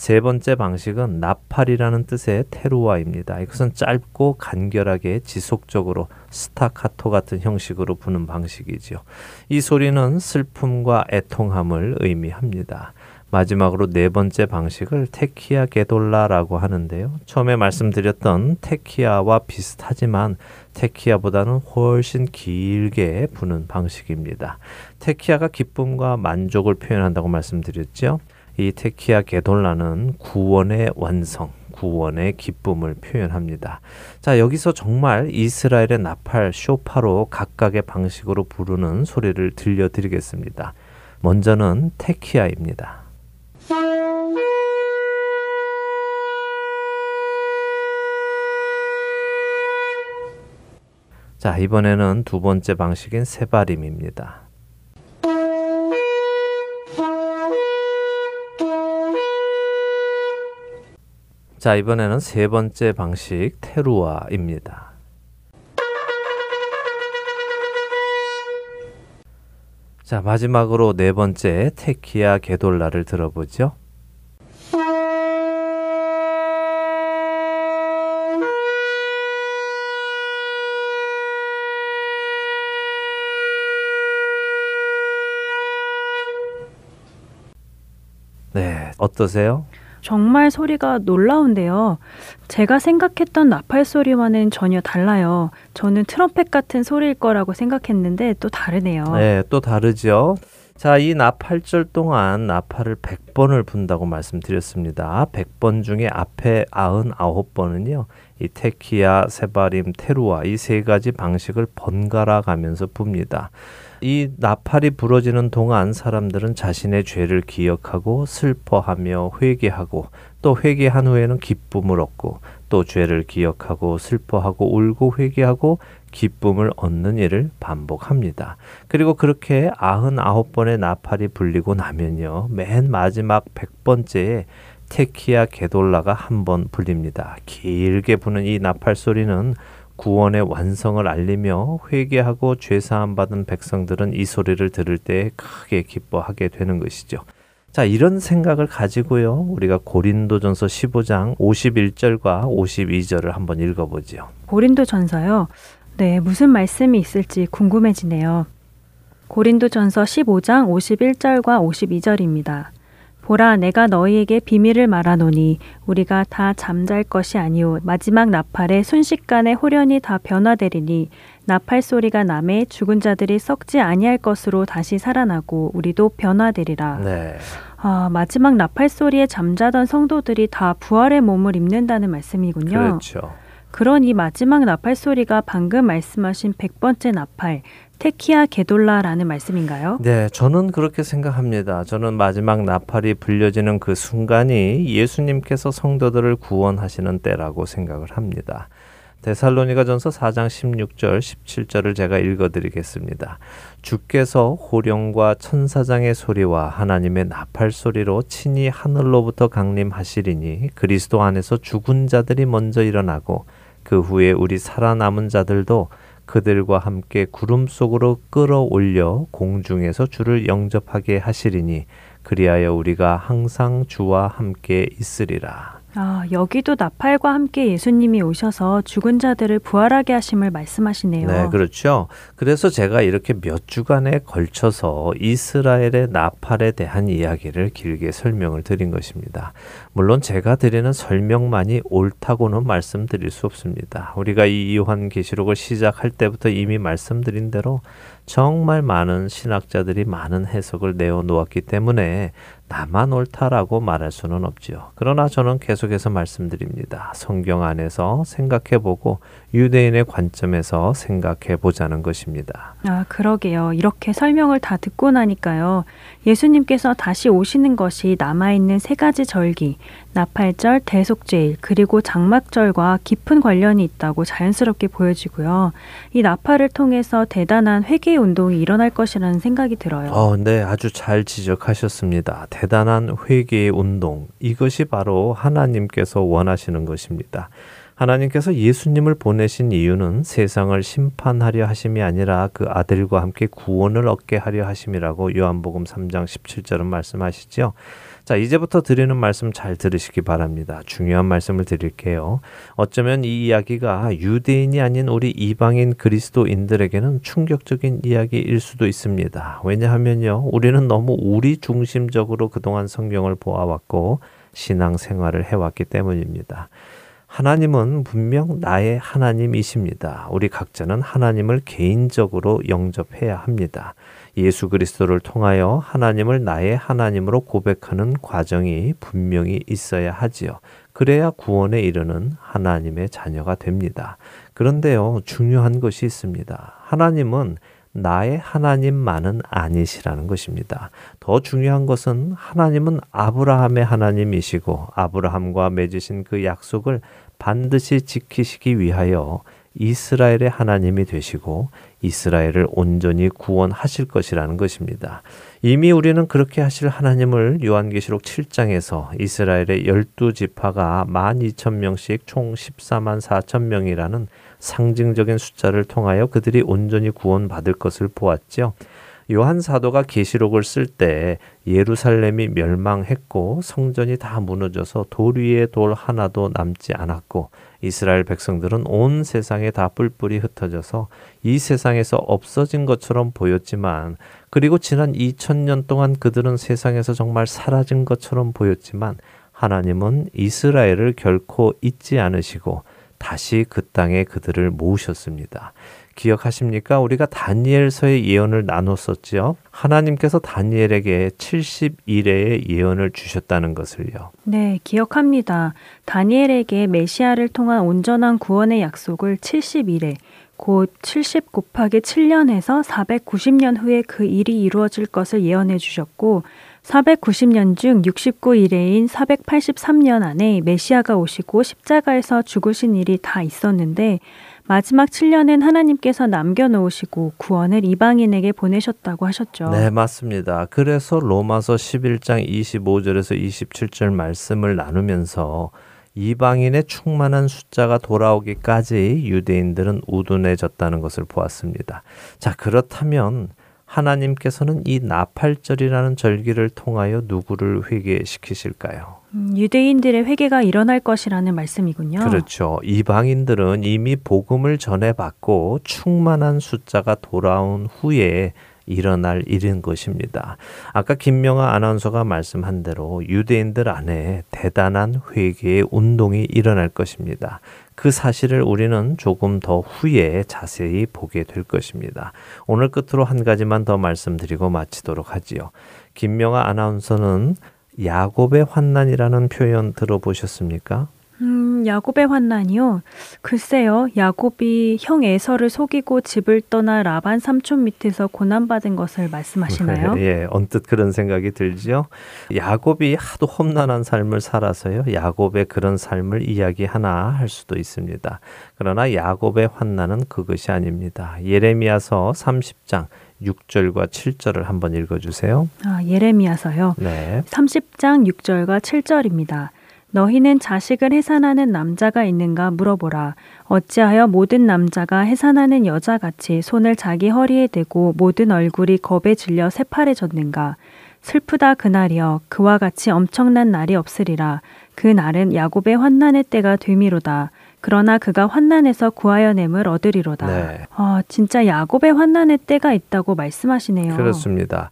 세 번째 방식은 나팔이라는 뜻의 테루아입니다. 이것은 짧고 간결하게 지속적으로 스타카토 같은 형식으로 부는 방식이지요. 이 소리는 슬픔과 애통함을 의미합니다. 마지막으로 네 번째 방식을 테키아 게돌라라고 하는데요. 처음에 말씀드렸던 테키아와 비슷하지만 테키아보다는 훨씬 길게 부는 방식입니다. 테키아가 기쁨과 만족을 표현한다고 말씀드렸죠. 이 테키아 게돌라는 구원의 완성, 구원의 기쁨을 표현합니다. 자, 여기서 정말 이스라엘의 나팔 쇼파로 각각의 방식으로 부르는 소리를 들려드리겠습니다. 먼저는 테키아입니다. 자, 이번에는 두 번째 방식인 세바림입니다. 자, 이번에는 세 번째 방식 테루아입니다. 자, 마지막으로 네 번째 테키아 게돌라를 들어보죠. 네, 어떠세요?
정말 소리가 놀라운데요. 제가 생각했던 나팔 소리와는 전혀 달라요. 저는 트럼펫 같은 소리일 거라고 생각했는데 또 다르네요.
네, 또 다르죠. 자, 이 나팔절 동안 나팔을 100번을 분다고 말씀드렸습니다. 100번 중에 앞에 99번은요. 이 테키야, 세바림, 테루아 이 세 가지 방식을 번갈아 가면서 붑니다. 이 나팔이 부러지는 동안 사람들은 자신의 죄를 기억하고 슬퍼하며 회개하고 또 회개한 후에는 기쁨을 얻고 또 죄를 기억하고 슬퍼하고 울고 회개하고 기쁨을 얻는 일을 반복합니다. 그리고 그렇게 99번의 나팔이 불리고 나면요. 맨 마지막 100번째에 테키야 게돌라가 한 번 불립니다. 길게 부는 이 나팔 소리는 구원의 완성을 알리며 회개하고 죄 사함 받은 백성들은 이 소리를 들을 때 크게 기뻐하게 되는 것이죠. 자, 이런 생각을 가지고요. 우리가 고린도전서 15장 51절과 52절을 한번 읽어 보지요.
고린도전서요. 네, 무슨 말씀이 있을지 궁금해지네요. 고린도전서 15장 51절과 52절입니다. 보라 내가 너희에게 비밀을 말하노니 우리가 다 잠잘 것이 아니오 마지막 나팔에 순식간에 호련히 다 변화되리니 나팔 소리가 남에 죽은 자들이 썩지 아니할 것으로 다시 살아나고 우리도 변화되리라.
네.
아, 마지막 나팔 소리에 잠자던 성도들이 다 부활의 몸을 입는다는 말씀이군요.
그렇죠.
그런 이 마지막 나팔 소리가 방금 말씀하신 100번째 나팔, 테키아 게돌라라는 말씀인가요?
네, 저는 그렇게 생각합니다. 저는 마지막 나팔이 불려지는 그 순간이 예수님께서 성도들을 구원하시는 때라고 생각을 합니다. 데살로니가전서 4장 16절 17절을 제가 읽어 드리겠습니다. 주께서 호령과 천사장의 소리와 하나님의 나팔 소리로 친히 하늘로부터 강림하시리니 그리스도 안에서 죽은 자들이 먼저 일어나고 그 후에 우리 살아남은 자들도 그들과 함께 구름 속으로 끌어올려 공중에서 주를 영접하게 하시리니 그리하여 우리가 항상 주와 함께 있으리라.
아, 여기도 나팔과 함께 예수님이 오셔서 죽은 자들을 부활하게 하심을 말씀하시네요.
네, 그렇죠. 그래서 제가 이렇게 몇 주간에 걸쳐서 이스라엘의 나팔에 대한 이야기를 길게 설명을 드린 것입니다. 물론 제가 드리는 설명만이 옳다고는 말씀드릴 수 없습니다. 우리가 이 요한 계시록을 시작할 때부터 이미 말씀드린 대로 정말 많은 신학자들이 많은 해석을 내어 놓았기 때문에 나만 옳다라고 말할 수는 없지요. 그러나 저는 계속해서 말씀드립니다. 성경 안에서 생각해보고 유대인의 관점에서 생각해보자는 것입니다.
아, 그러게요. 이렇게 설명을 다 듣고 나니까요. 예수님께서 다시 오시는 것이 남아있는 세 가지 절기, 나팔절, 대속제일, 그리고 장막절과 깊은 관련이 있다고 자연스럽게 보여지고요. 이 나팔을 통해서 대단한 회개 운동이 일어날 것이라는 생각이 들어요.
어, 네, 아주 잘 지적하셨습니다. 대단한 회개의 운동. 이것이 바로 하나님께서 원하시는 것입니다. 하나님께서 예수님을 보내신 이유는 세상을 심판하려 하심이 아니라 그 아들과 함께 구원을 얻게 하려 하심이라고 요한복음 3장 17절은 말씀하시죠. 자, 이제부터 드리는 말씀 잘 들으시기 바랍니다. 중요한 말씀을 드릴게요. 어쩌면 이 이야기가 유대인이 아닌 우리 이방인 그리스도인들에게는 충격적인 이야기일 수도 있습니다. 왜냐하면요, 우리는 너무 우리 중심적으로 그동안 성경을 보아왔고 신앙 생활을 해왔기 때문입니다. 하나님은 분명 나의 하나님이십니다. 우리 각자는 하나님을 개인적으로 영접해야 합니다. 예수 그리스도를 통하여 하나님을 나의 하나님으로 고백하는 과정이 분명히 있어야 하지요. 그래야 구원에 이르는 하나님의 자녀가 됩니다. 그런데요, 중요한 것이 있습니다. 하나님은 나의 하나님만은 아니시라는 것입니다. 더 중요한 것은 하나님은 아브라함의 하나님이시고 아브라함과 맺으신 그 약속을 반드시 지키시기 위하여 이스라엘의 하나님이 되시고 이스라엘을 온전히 구원하실 것이라는 것입니다. 이미 우리는 그렇게 하실 하나님을 요한계시록 7장에서 이스라엘의 열두 지파가 12,000명씩 총 14만 4천 명이라는 상징적인 숫자를 통하여 그들이 온전히 구원받을 것을 보았죠. 요한 사도가 계시록을 쓸 때 예루살렘이 멸망했고 성전이 다 무너져서 돌 위에 돌 하나도 남지 않았고 이스라엘 백성들은 온 세상에 다 뿔뿔이 흩어져서 이 세상에서 없어진 것처럼 보였지만 그리고 지난 2000년 동안 그들은 세상에서 정말 사라진 것처럼 보였지만 하나님은 이스라엘을 결코 잊지 않으시고 다시 그 땅에 그들을 모으셨습니다. 기억하십니까? 우리가 다니엘서의 예언을 나눴었지요. 하나님께서 다니엘에게 70일의 예언을 주셨다는 것을요.
네, 기억합니다. 다니엘에게 메시아를 통한 온전한 구원의 약속을 70일에 곧70 곱하기 7년에서 490년 후에 그 일이 이루어질 것을 예언해 주셨고 490년 중 69일에인 483년 안에 메시아가 오시고 십자가에서 죽으신 일이 다 있었는데 마지막 7년엔 하나님께서 남겨놓으시고 구원을 이방인에게 보내셨다고 하셨죠.
네, 맞습니다. 그래서 로마서 11장 25절에서 27절 말씀을 나누면서 이방인의 충만한 숫자가 돌아오기까지 유대인들은 우둔해졌다는 것을 보았습니다. 자, 그렇다면 하나님께서는 이 나팔절이라는 절기를 통하여 누구를 회개시키실까요?
음, 유대인들의 회개가 일어날 것이라는 말씀이군요.
그렇죠. 이방인들은 이미 복음을 전해받고 충만한 숫자가 돌아온 후에 일어날 일인 것입니다. 아까 김명아 아나운서가 말씀한 대로 유대인들 안에 대단한 회개의 운동이 일어날 것입니다. 그 사실을 우리는 조금 더 후에 자세히 보게 될 것입니다. 오늘 끝으로 한 가지만 더 말씀드리고 마치도록 하지요. 김명아 아나운서는 야곱의 환난이라는 표현 들어보셨습니까?
음, 야곱의 환난이요. 글쎄요. 야곱이 형 에서를 속이고 집을 떠나 라반 삼촌 밑에서 고난받은 것을 말씀하시나요?
예, 언뜻 그런 생각이 들지요. 야곱이 하도 험난한 삶을 살아서요. 야곱의 그런 삶을 이야기하나 할 수도 있습니다. 그러나 야곱의 환난은 그것이 아닙니다. 예레미야서 30장 6절과 7절을 한번 읽어 주세요.
아, 예레미야서요.
네.
30장 6절과 7절입니다. 너희는 자식을 해산하는 남자가 있는가 물어보라. 어찌하여 모든 남자가 해산하는 여자같이 손을 자기 허리에 대고 모든 얼굴이 겁에 질려 새파래졌는가. 슬프다 그날이여 그와 같이 엄청난 날이 없으리라. 그 날은 야곱의 환난의 때가 되미로다. 그러나 그가 환난에서 구하여 냄을 얻으리로다.
네.
아, 진짜 야곱의 환난의 때가 있다고 말씀하시네요.
그렇습니다.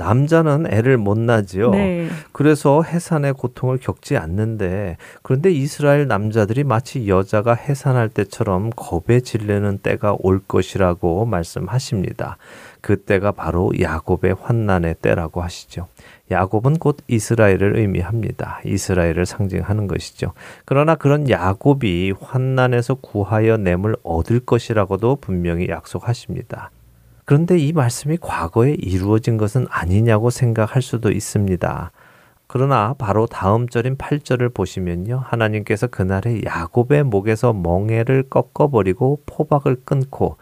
남자는 애를 못 낳지요.
네.
그래서 해산의 고통을 겪지 않는데 그런데 이스라엘 남자들이 마치 여자가 해산할 때처럼 겁에 질리는 때가 올 것이라고 말씀하십니다. 그 때가 바로 야곱의 환난의 때라고 하시죠. 야곱은 곧 이스라엘을 의미합니다. 이스라엘을 상징하는 것이죠. 그러나 그런 야곱이 환난에서 구하여 냄을 얻을 것이라고도 분명히 약속하십니다. 그런데 이 말씀이 과거에 이루어진 것은 아니냐고 생각할 수도 있습니다. 그러나 바로 다음 절인 8절을 보시면요. 하나님께서 그날에 야곱의 목에서 멍에를 꺾어버리고 포박을 끊고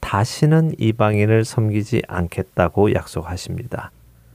다시는 이방인을 섬기지 않겠다고 약속하십니다.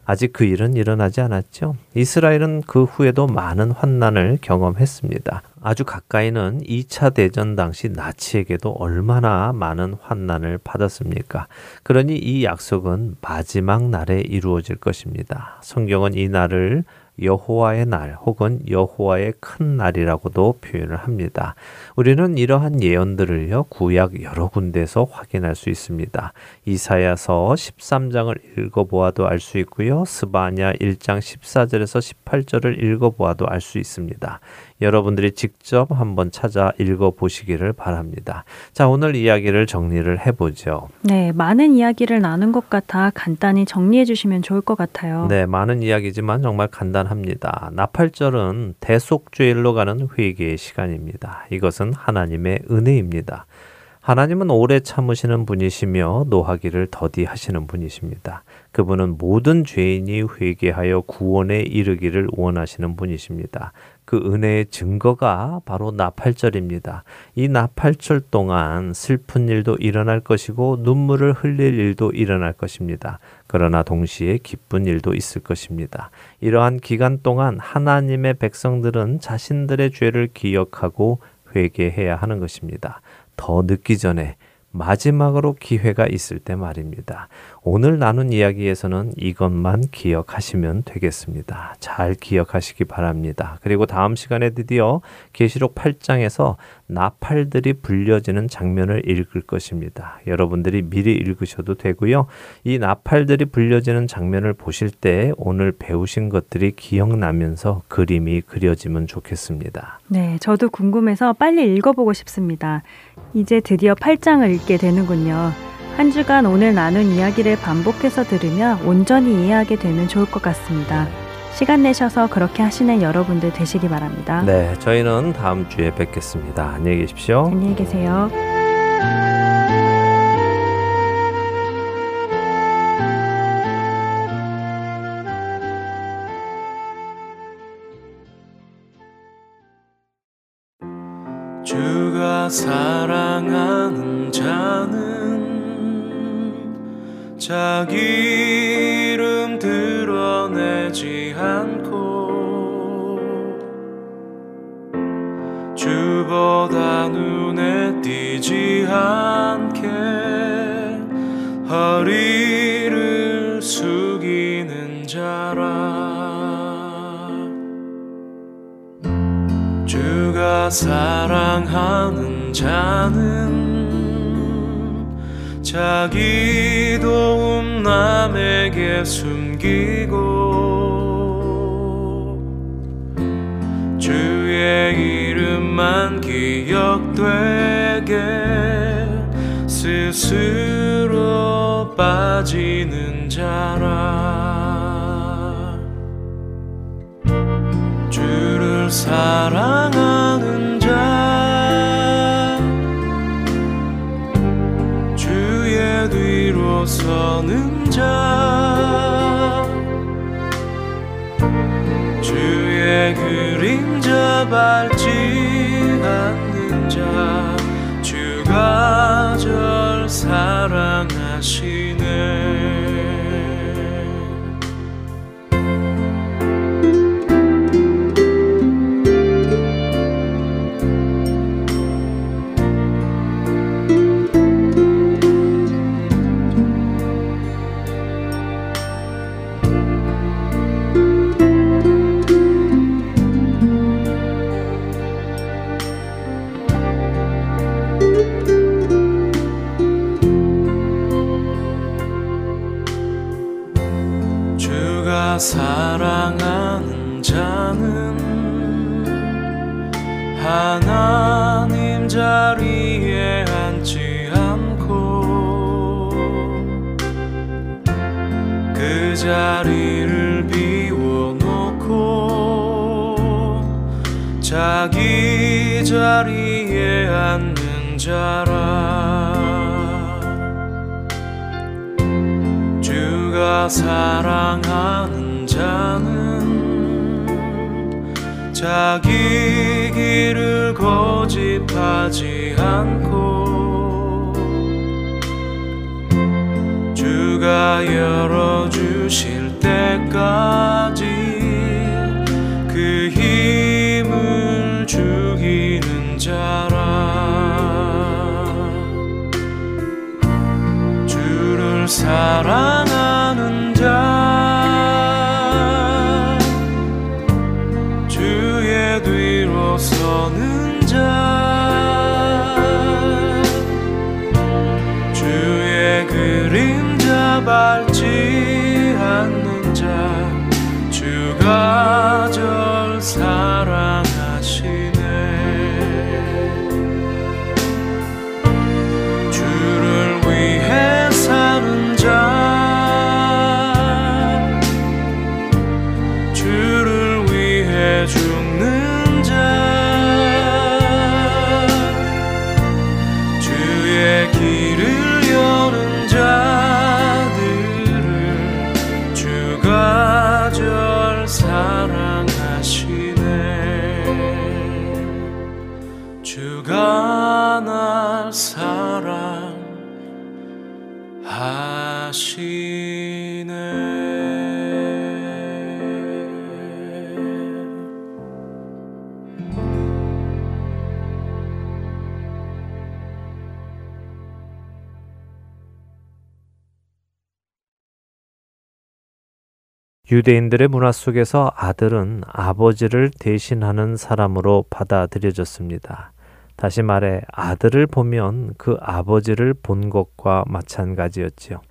아직 그 일은 일어나지 않았죠. 이스라엘은 그 후에도 많은 환난을 경험했습니다. 아주 가까이는 2차 대전 당시 나치에게도 얼마나 많은 환난을 받았습니까? 그러니 이 약속은 마지막 날에 이루어질 것입니다. 성경은 이 날을 여호와의 날 혹은 여호와의 큰 날이라고도 표현을 합니다. 우리는 이러한 예언들을요 구약 여러 군데서 확인할 수 있습니다. 이사야서 13장을 읽어보아도 알 수 있고요. 스바냐 1장 14절에서 18절을 읽어보아도 알 수 있습니다. 여러분들이 직접 한번 찾아 읽어 보시기를 바랍니다. 자, 오늘 이야기를 정리를 해 보죠.
네, 많은 이야기를 나눈 것 같아 간단히 정리해 주시면 좋을 것 같아요.
네, 많은 이야기지만 정말 간단합니다. 나팔절은 대속죄일로 가는 회개의 시간입니다. 이것은 하나님의 은혜입니다. 하나님은 오래 참으시는 분이시며 노하기를 더디하시는 분이십니다. 그분은 모든 죄인이 회개하여 구원에 이르기를 원하시는 분이십니다. 그 은혜의 증거가 바로 나팔절입니다. 이 나팔절 동안 슬픈 일도 일어날 것이고 눈물을 흘릴 일도 일어날 것입니다. 그러나 동시에 기쁜 일도 있을 것입니다. 이러한 기간 동안 하나님의 백성들은 자신들의 죄를 기억하고 회개해야 하는 것입니다. 더 늦기 전에 마지막으로 기회가 있을 때 말입니다. 오늘 나눈 이야기에서는 이것만 기억하시면 되겠습니다. 잘 기억하시기 바랍니다. 그리고 다음 시간에 드디어 계시록 8장에서 나팔들이 불려지는 장면을 읽을 것입니다. 여러분들이 미리 읽으셔도 되고요. 이 나팔들이 불려지는 장면을 보실 때 오늘 배우신 것들이 기억나면서 그림이 그려지면 좋겠습니다.
네, 저도 궁금해서 빨리 읽어보고 싶습니다. 이제 드디어 8장을 읽게 되는군요. 한 주간 오늘 나눈 이야기를 반복해서 들으며 온전히 이해하게 되면 좋을 것 같습니다. 시간 내셔서 그렇게 하시는 여러분들 되시기 바랍니다.
네, 저희는 다음 주에 뵙겠습니다. 안녕히 계십시오.
안녕히 계세요.
주가 사랑하는 자는 자기 이름 드러내지 않고 주보다 눈에 띄지 않게 허리를 숙이는 자라. 주가 사랑하는 자는 자기 도움 남에게 숨기고 주의 이름만 기억되게 스스로 빠지는 자라 주 사랑하는 자는 자기 길을 고집하지 않고 주가 열어주실 때까지 그 힘을 죽이는 자라. 주를 사랑하는 자. 주의 뒤로 서는 자. 주의 그림자 밟지 않는 자. 주가
유대인들의 문화 속에서 아들은 아버지를 대신하는 사람으로 받아들여졌습니다. 다시 말해 아들을 보면 그 아버지를 본 것과 마찬가지였지요.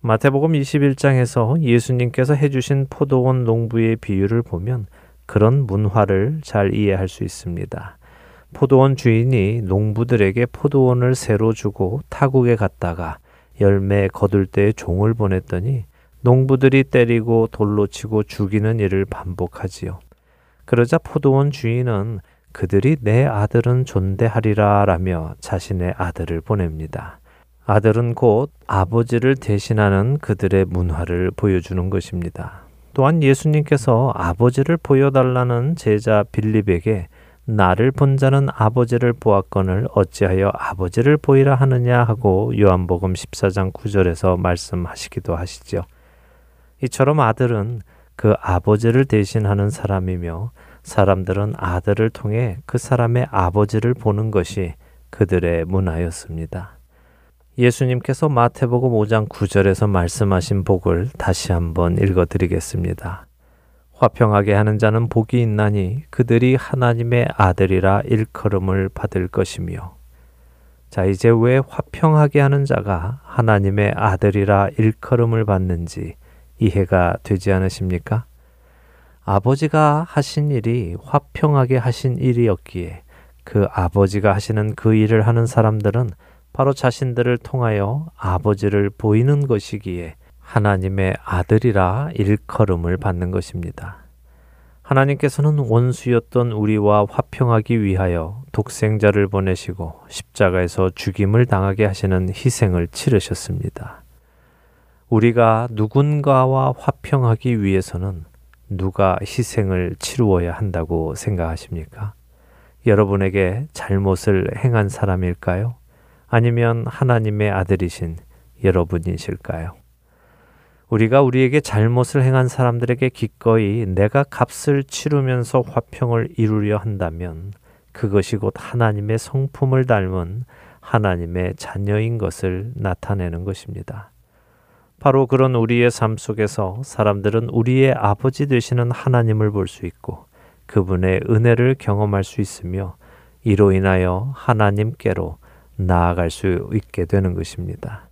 마태복음 21장에서 예수님께서 해주신 포도원 농부의 비유를 보면 그런 문화를 잘 이해할 수 있습니다. 포도원 주인이 농부들에게 포도원을 새로 주고 타국에 갔다가 열매 거둘 때 종을 보냈더니 농부들이 때리고 돌로 치고 죽이는 일을 반복하지요. 그러자 포도원 주인은 그들이 내 아들은 존대하리라 라며 자신의 아들을 보냅니다. 아들은 곧 아버지를 대신하는 그들의 문화를 보여주는 것입니다. 또한 예수님께서 아버지를 보여달라는 제자 빌립에게 나를 본 자는 아버지를 보았거늘 어찌하여 아버지를 보이라 하느냐 하고 요한복음 14장 9절에서 말씀하시기도 하시죠. 이처럼 아들은 그 아버지를 대신하는 사람이며 사람들은 아들을 통해 그 사람의 아버지를 보는 것이 그들의 문화였습니다. 예수님께서 마태복음 5장 9절에서 말씀하신 복을 다시 한번 읽어 드리겠습니다. 화평하게 하는 자는 복이 있나니 그들이 하나님의 아들이라 일컬음을 받을 것이며 자 이제 왜 화평하게 하는 자가 하나님의 아들이라 일컬음을 받는지 이해가 되지 않으십니까? 아버지가 하신 일이 화평하게 하신 일이었기에 그 아버지가 하시는 그 일을 하는 사람들은 바로 자신들을 통하여 아버지를 보이는 것이기에 하나님의 아들이라 일컬음을 받는 것입니다. 하나님께서는 원수였던 우리와 화평하기 위하여 독생자를 보내시고 십자가에서 죽임을 당하게 하시는 희생을 치르셨습니다. 우리가 누군가와 화평하기 위해서는 누가 희생을 치루어야 한다고 생각하십니까? 여러분에게 잘못을 행한 사람일까요? 아니면 하나님의 아들이신 여러분이실까요? 우리가 우리에게 잘못을 행한 사람들에게 기꺼이 내가 값을 치르면서 화평을 이루려 한다면 그것이 곧 하나님의 성품을 닮은 하나님의 자녀인 것을 나타내는 것입니다. 바로 그런 우리의 삶 속에서 사람들은 우리의 아버지 되시는 하나님을 볼 수 있고 그분의 은혜를 경험할 수 있으며 이로 인하여 하나님께로 나아갈 수 있게 되는 것입니다.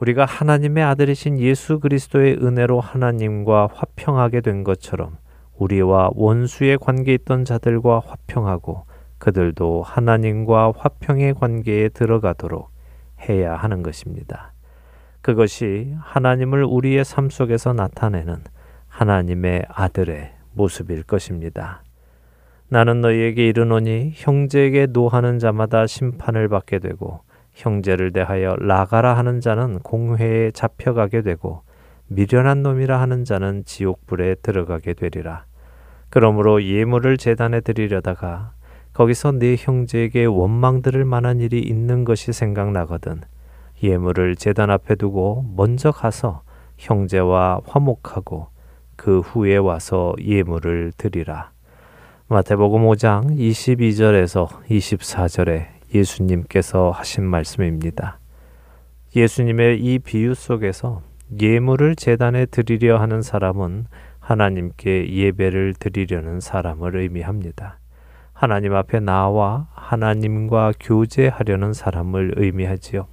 우리가 하나님의 아들이신 예수 그리스도의 은혜로 하나님과 화평하게 된 것처럼 우리와 원수의 관계에 있던 자들과 화평하고 그들도 하나님과 화평의 관계에 들어가도록 해야 하는 것입니다. 그것이 하나님을 우리의 삶 속에서 나타내는 하나님의 아들의 모습일 것입니다. 나는 너희에게 이르노니 형제에게 노하는 자마다 심판을 받게 되고 형제를 대하여 나가라 하는 자는 공회에 잡혀가게 되고 미련한 놈이라 하는 자는 지옥불에 들어가게 되리라. 그러므로 예물을 재단에 드리려다가 거기서 네 형제에게 원망 들을 만한 일이 있는 것이 생각나거든 예물을 재단 앞에 두고 먼저 가서 형제와 화목하고 그 후에 와서 예물을 드리라. 마태복음 5장 22절에서 24절에 예수님께서 하신 말씀입니다. 예수님의 이 비유 속에서 예물을 재단에 드리려 하는 사람은 하나님께 예배를 드리려는 사람을 의미합니다. 하나님 앞에 나와 하나님과 교제하려는 사람을 의미하지요.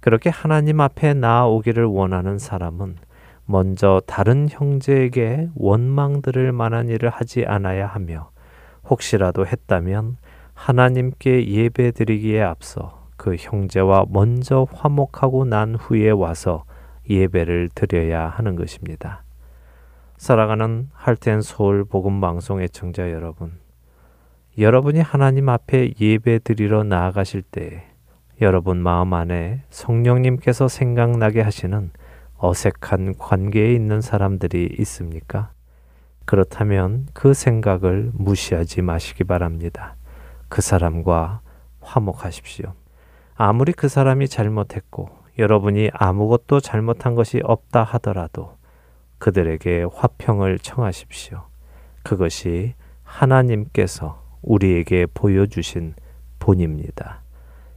그렇게 하나님 앞에 나아오기를 원하는 사람은 먼저 다른 형제에게 원망 들을 만한 일을 하지 않아야 하며 혹시라도 했다면 하나님께 예배 드리기에 앞서 그 형제와 먼저 화목하고 난 후에 와서 예배를 드려야 하는 것입니다. 살아가는 할텐 서울 복음 방송 애청자 여러분, 여러분이 하나님 앞에 예배 드리러 나아가실 때 여러분 마음 안에 성령님께서 생각나게 하시는 어색한 관계에 있는 사람들이 있습니까? 그렇다면 그 생각을 무시하지 마시기 바랍니다. 그 사람과 화목하십시오. 아무리 그 사람이 잘못했고 여러분이 아무것도 잘못한 것이 없다 하더라도 그들에게 화평을 청하십시오. 그것이 하나님께서 우리에게 보여주신 본입니다.